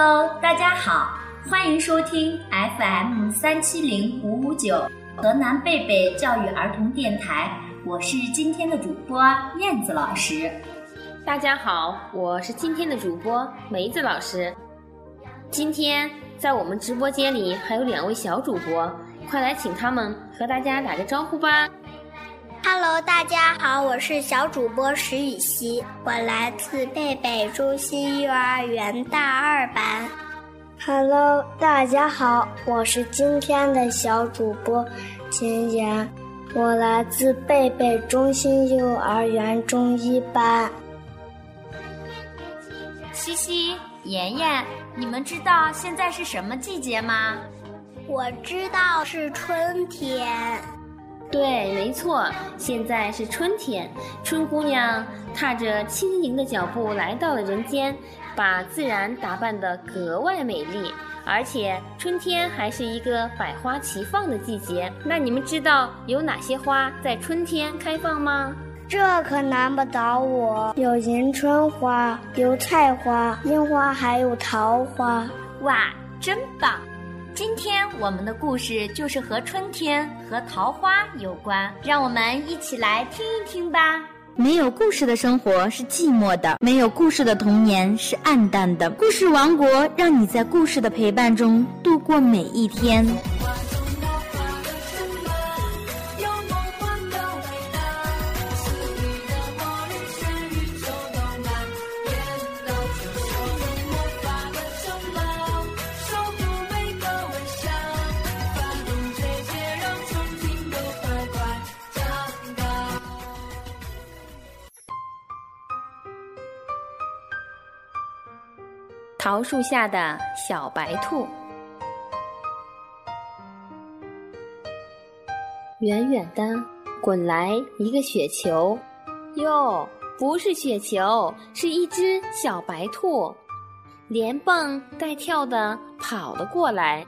Hello，大家好，欢迎收听 FM 三七零五五九河南贝贝教育儿童电台，我是今天的主播燕子老师。大家好，我是今天的主播梅子老师。今天在我们直播间里还有两位小主播，快来请他们和大家打个招呼吧。Hello，大家好，我是小主播石雨熙，我来自贝贝中心幼儿园大二班。Hello，大家好，我是今天的小主播秦妍，我来自贝贝中心幼儿园中一班。西西、妍妍，你们知道现在是什么季节吗？我知道是春天。对，没错，现在是春天，春姑娘踏着轻盈的脚步来到了人间，把自然打扮得格外美丽。而且春天还是一个百花齐放的季节。那你们知道有哪些花在春天开放吗？这可难不倒我，有迎春花，油菜花，樱花，还有桃花。哇，真棒！今天我们的故事就是和春天和桃花有关，让我们一起来听一听吧。没有故事的生活是寂寞的，没有故事的童年是暗淡的。故事王国让你在故事的陪伴中度过每一天。桃树下的小白兔，远远的滚来一个雪球，哟，不是雪球，是一只小白兔，连蹦带跳的跑了过来。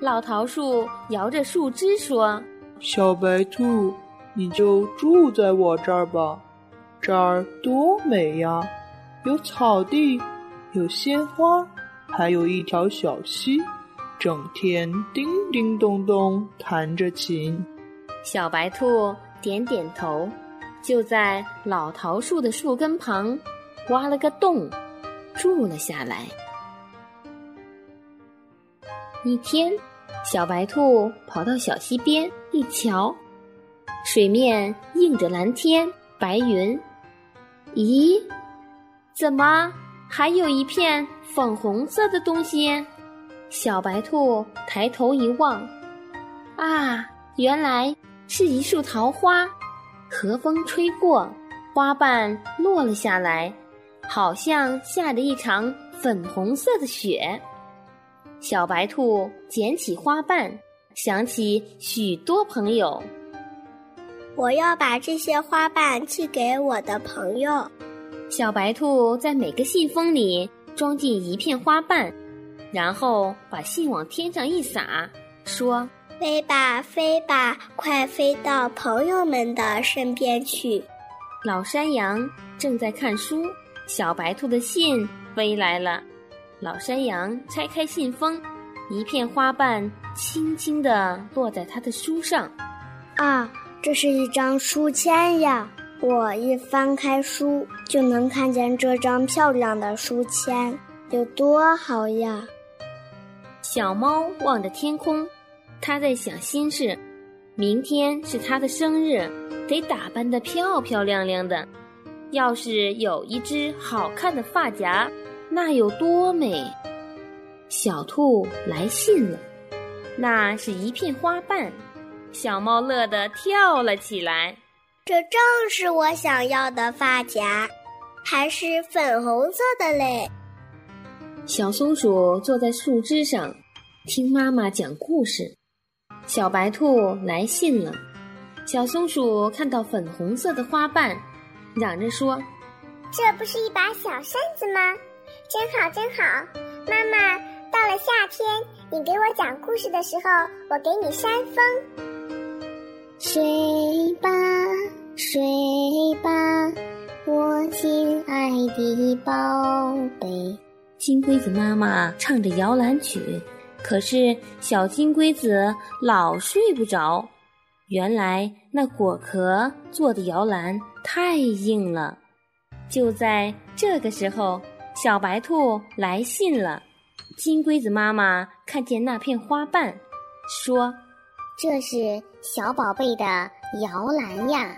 老桃树摇着树枝说：“小白兔，你就住在我这儿吧，这儿多美呀，有草地。”有鲜花，还有一条小溪，整天叮叮咚咚弹着琴。小白兔点点头，就在老桃树的树根旁挖了个洞，住了下来。一天，小白兔跑到小溪边一瞧，水面映着蓝天白云。咦，怎么？还有一片粉红色的东西，小白兔抬头一望，啊，原来是一束桃花。和风吹过，花瓣落了下来，好像下着一场粉红色的雪。小白兔捡起花瓣，想起许多朋友，我要把这些花瓣寄给我的朋友。小白兔在每个信封里装进一片花瓣，然后把信往天上一撒，说：“飞吧，飞吧，快飞到朋友们的身边去。”老山羊正在看书，小白兔的信飞来了。老山羊拆开信封，一片花瓣轻轻地落在他的书上。啊，这是一张书签呀！我一翻开书，就能看见这张漂亮的书签，有多好呀！小猫望着天空，它在想心事。明天是它的生日，得打扮得漂漂亮亮的。要是有一只好看的发夹，那有多美！小兔来信了，那是一片花瓣。小猫乐得跳了起来。这正是我想要的发夹，还是粉红色的嘞。小松鼠坐在树枝上，听妈妈讲故事。小白兔来信了，小松鼠看到粉红色的花瓣，嚷着说：“这不是一把小扇子吗？真好，真好。妈妈，到了夏天，你给我讲故事的时候，我给你扇风。睡吧，睡吧，我亲爱的宝贝。金龟子妈妈唱着摇篮曲，可是小金龟子老睡不着。原来那果壳做的摇篮太硬了。就在这个时候，小白兔来信了。金龟子妈妈看见那片花瓣，说：“这是小宝贝的摇篮呀。”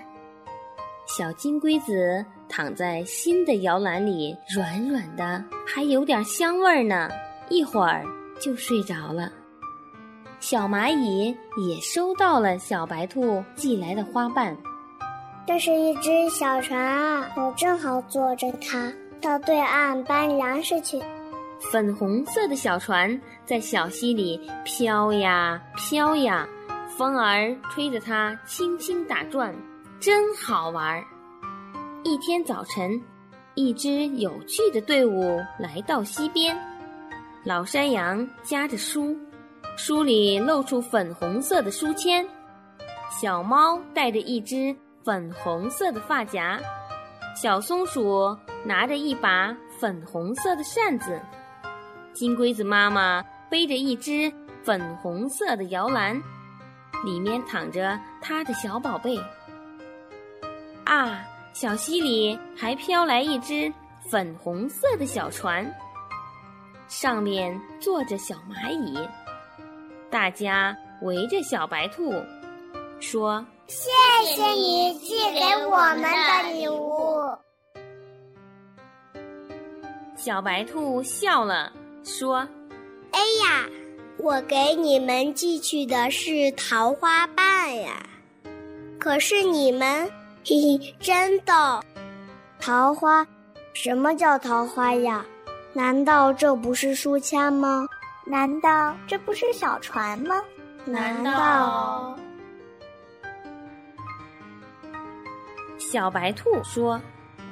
小金龟子躺在新的摇篮里，软软的，还有点香味儿呢。一会儿就睡着了。小蚂蚁也收到了小白兔寄来的花瓣。这是一只小船啊，我正好坐着它到对岸搬粮食去。粉红色的小船在小溪里飘呀飘呀，风儿吹着它轻轻打转。真好玩！一天早晨，一支有趣的队伍来到溪边。老山羊夹着书，书里露出粉红色的书签。小猫带着一只粉红色的发夹。小松鼠拿着一把粉红色的扇子。金龟子妈妈背着一只粉红色的摇篮，里面躺着她的小宝贝。啊，小溪里还飘来一只粉红色的小船，上面坐着小蚂蚁。大家围着小白兔，说：“谢谢你寄给我们的礼物。”小白兔笑了，说：“哎呀，我给你们寄去的是桃花瓣呀，可是你们……”嘿嘿，真的，桃花？什么叫桃花呀？难道这不是书签吗？难道这不是小船吗？难道？小白兔说：“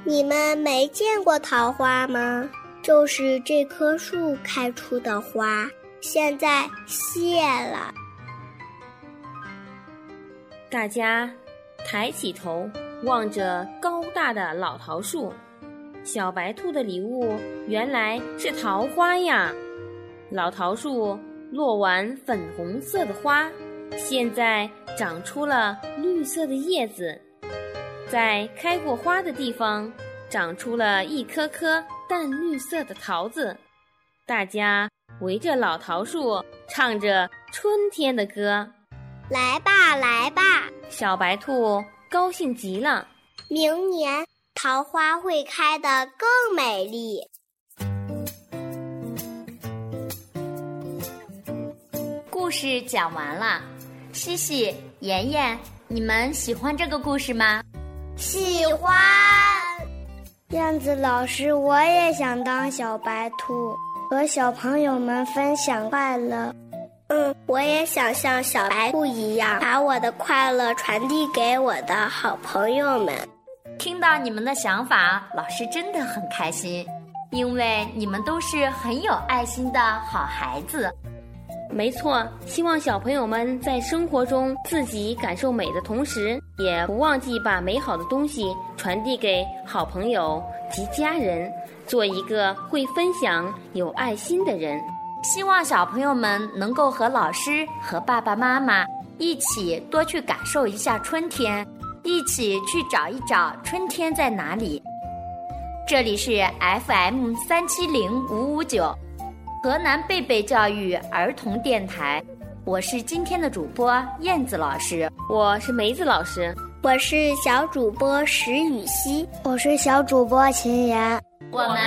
你们没见过桃花吗？就是这棵树开出的花，现在谢了。”大家抬起头。望着高大的老桃树，小白兔的礼物原来是桃花呀！老桃树落完粉红色的花，现在长出了绿色的叶子，在开过花的地方长出了一颗颗淡绿色的桃子。大家围着老桃树唱着春天的歌：“来吧，来吧，小白兔。”高兴极了，明年桃花会开得更美丽。故事讲完了，西西、妍妍，你们喜欢这个故事吗？喜欢。燕子老师，我也想当小白兔，和小朋友们分享快乐。嗯，我也想像小白兔一样，把我的快乐传递给我的好朋友们。听到你们的想法，老师真的很开心，因为你们都是很有爱心的好孩子。没错，希望小朋友们在生活中自己感受美的同时，也不忘记把美好的东西传递给好朋友及家人，做一个会分享、有爱心的人。希望小朋友们能够和老师和爸爸妈妈一起多去感受一下春天，一起去找一找春天在哪里。这里是 FM 三七零五五九，河南贝贝教育儿童电台。我是今天的主播燕子老师，我是梅子老师，我是小主播石雨熙，我是小主播秦岩。我们。